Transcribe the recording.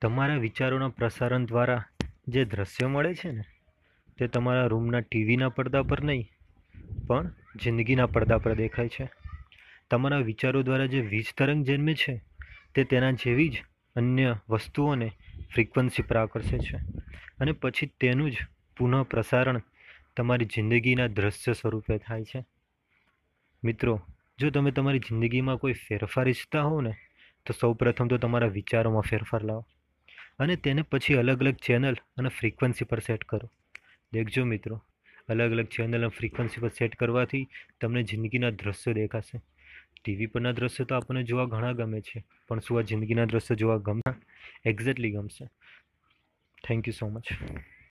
તમારા વિચારોના પ્રસારણ દ્વારા જે દ્રશ્ય મળે છે ને, તે તમારા રૂમના ટીવીના પડદા પર નહીં, પણ જિંદગીના પડદા પર દેખાય છે. તમારા વિચારો દ્વારા જે વીજ તરંગ જન્મે છે, તે તેના જેવી જ અન્ય વસ્તુઓને ફ્રીક્વન્સી પર આકર્ષે છે. અને પછી તેનું જ પુનઃ પ્રસારણ તમારી જિંદગીના દ્રશ્ય સ્વરૂપે થાય છે. મિત્રો, જો તમે તમારી જિંદગીમાં કોઈ ફેરફાર ઈચ્છતા હો ને, તો સૌપ્રથમ તો તમારા વિચારોમાં ફેરફાર લાવો. અને તેને પછી અલગ અલગ ચેનલ અને ફ્રીક્વન્સી પર સેટ કરો. દેખજો મિત્રો, અલગ અલગ ચેનલ અને ફ્રીક્વન્સી પર સેટ કરવાથી તમને જિંદગીના દ્રશ્યો દેખાશે. ટીવી પરના દ્રશ્યો તો આપણને જોવા ઘણા ગમે છે, પણ શું આ જિંદગીના દ્રશ્યો જોવા ગમતા એક્ઝેક્ટલી ગમશે. Thank you so much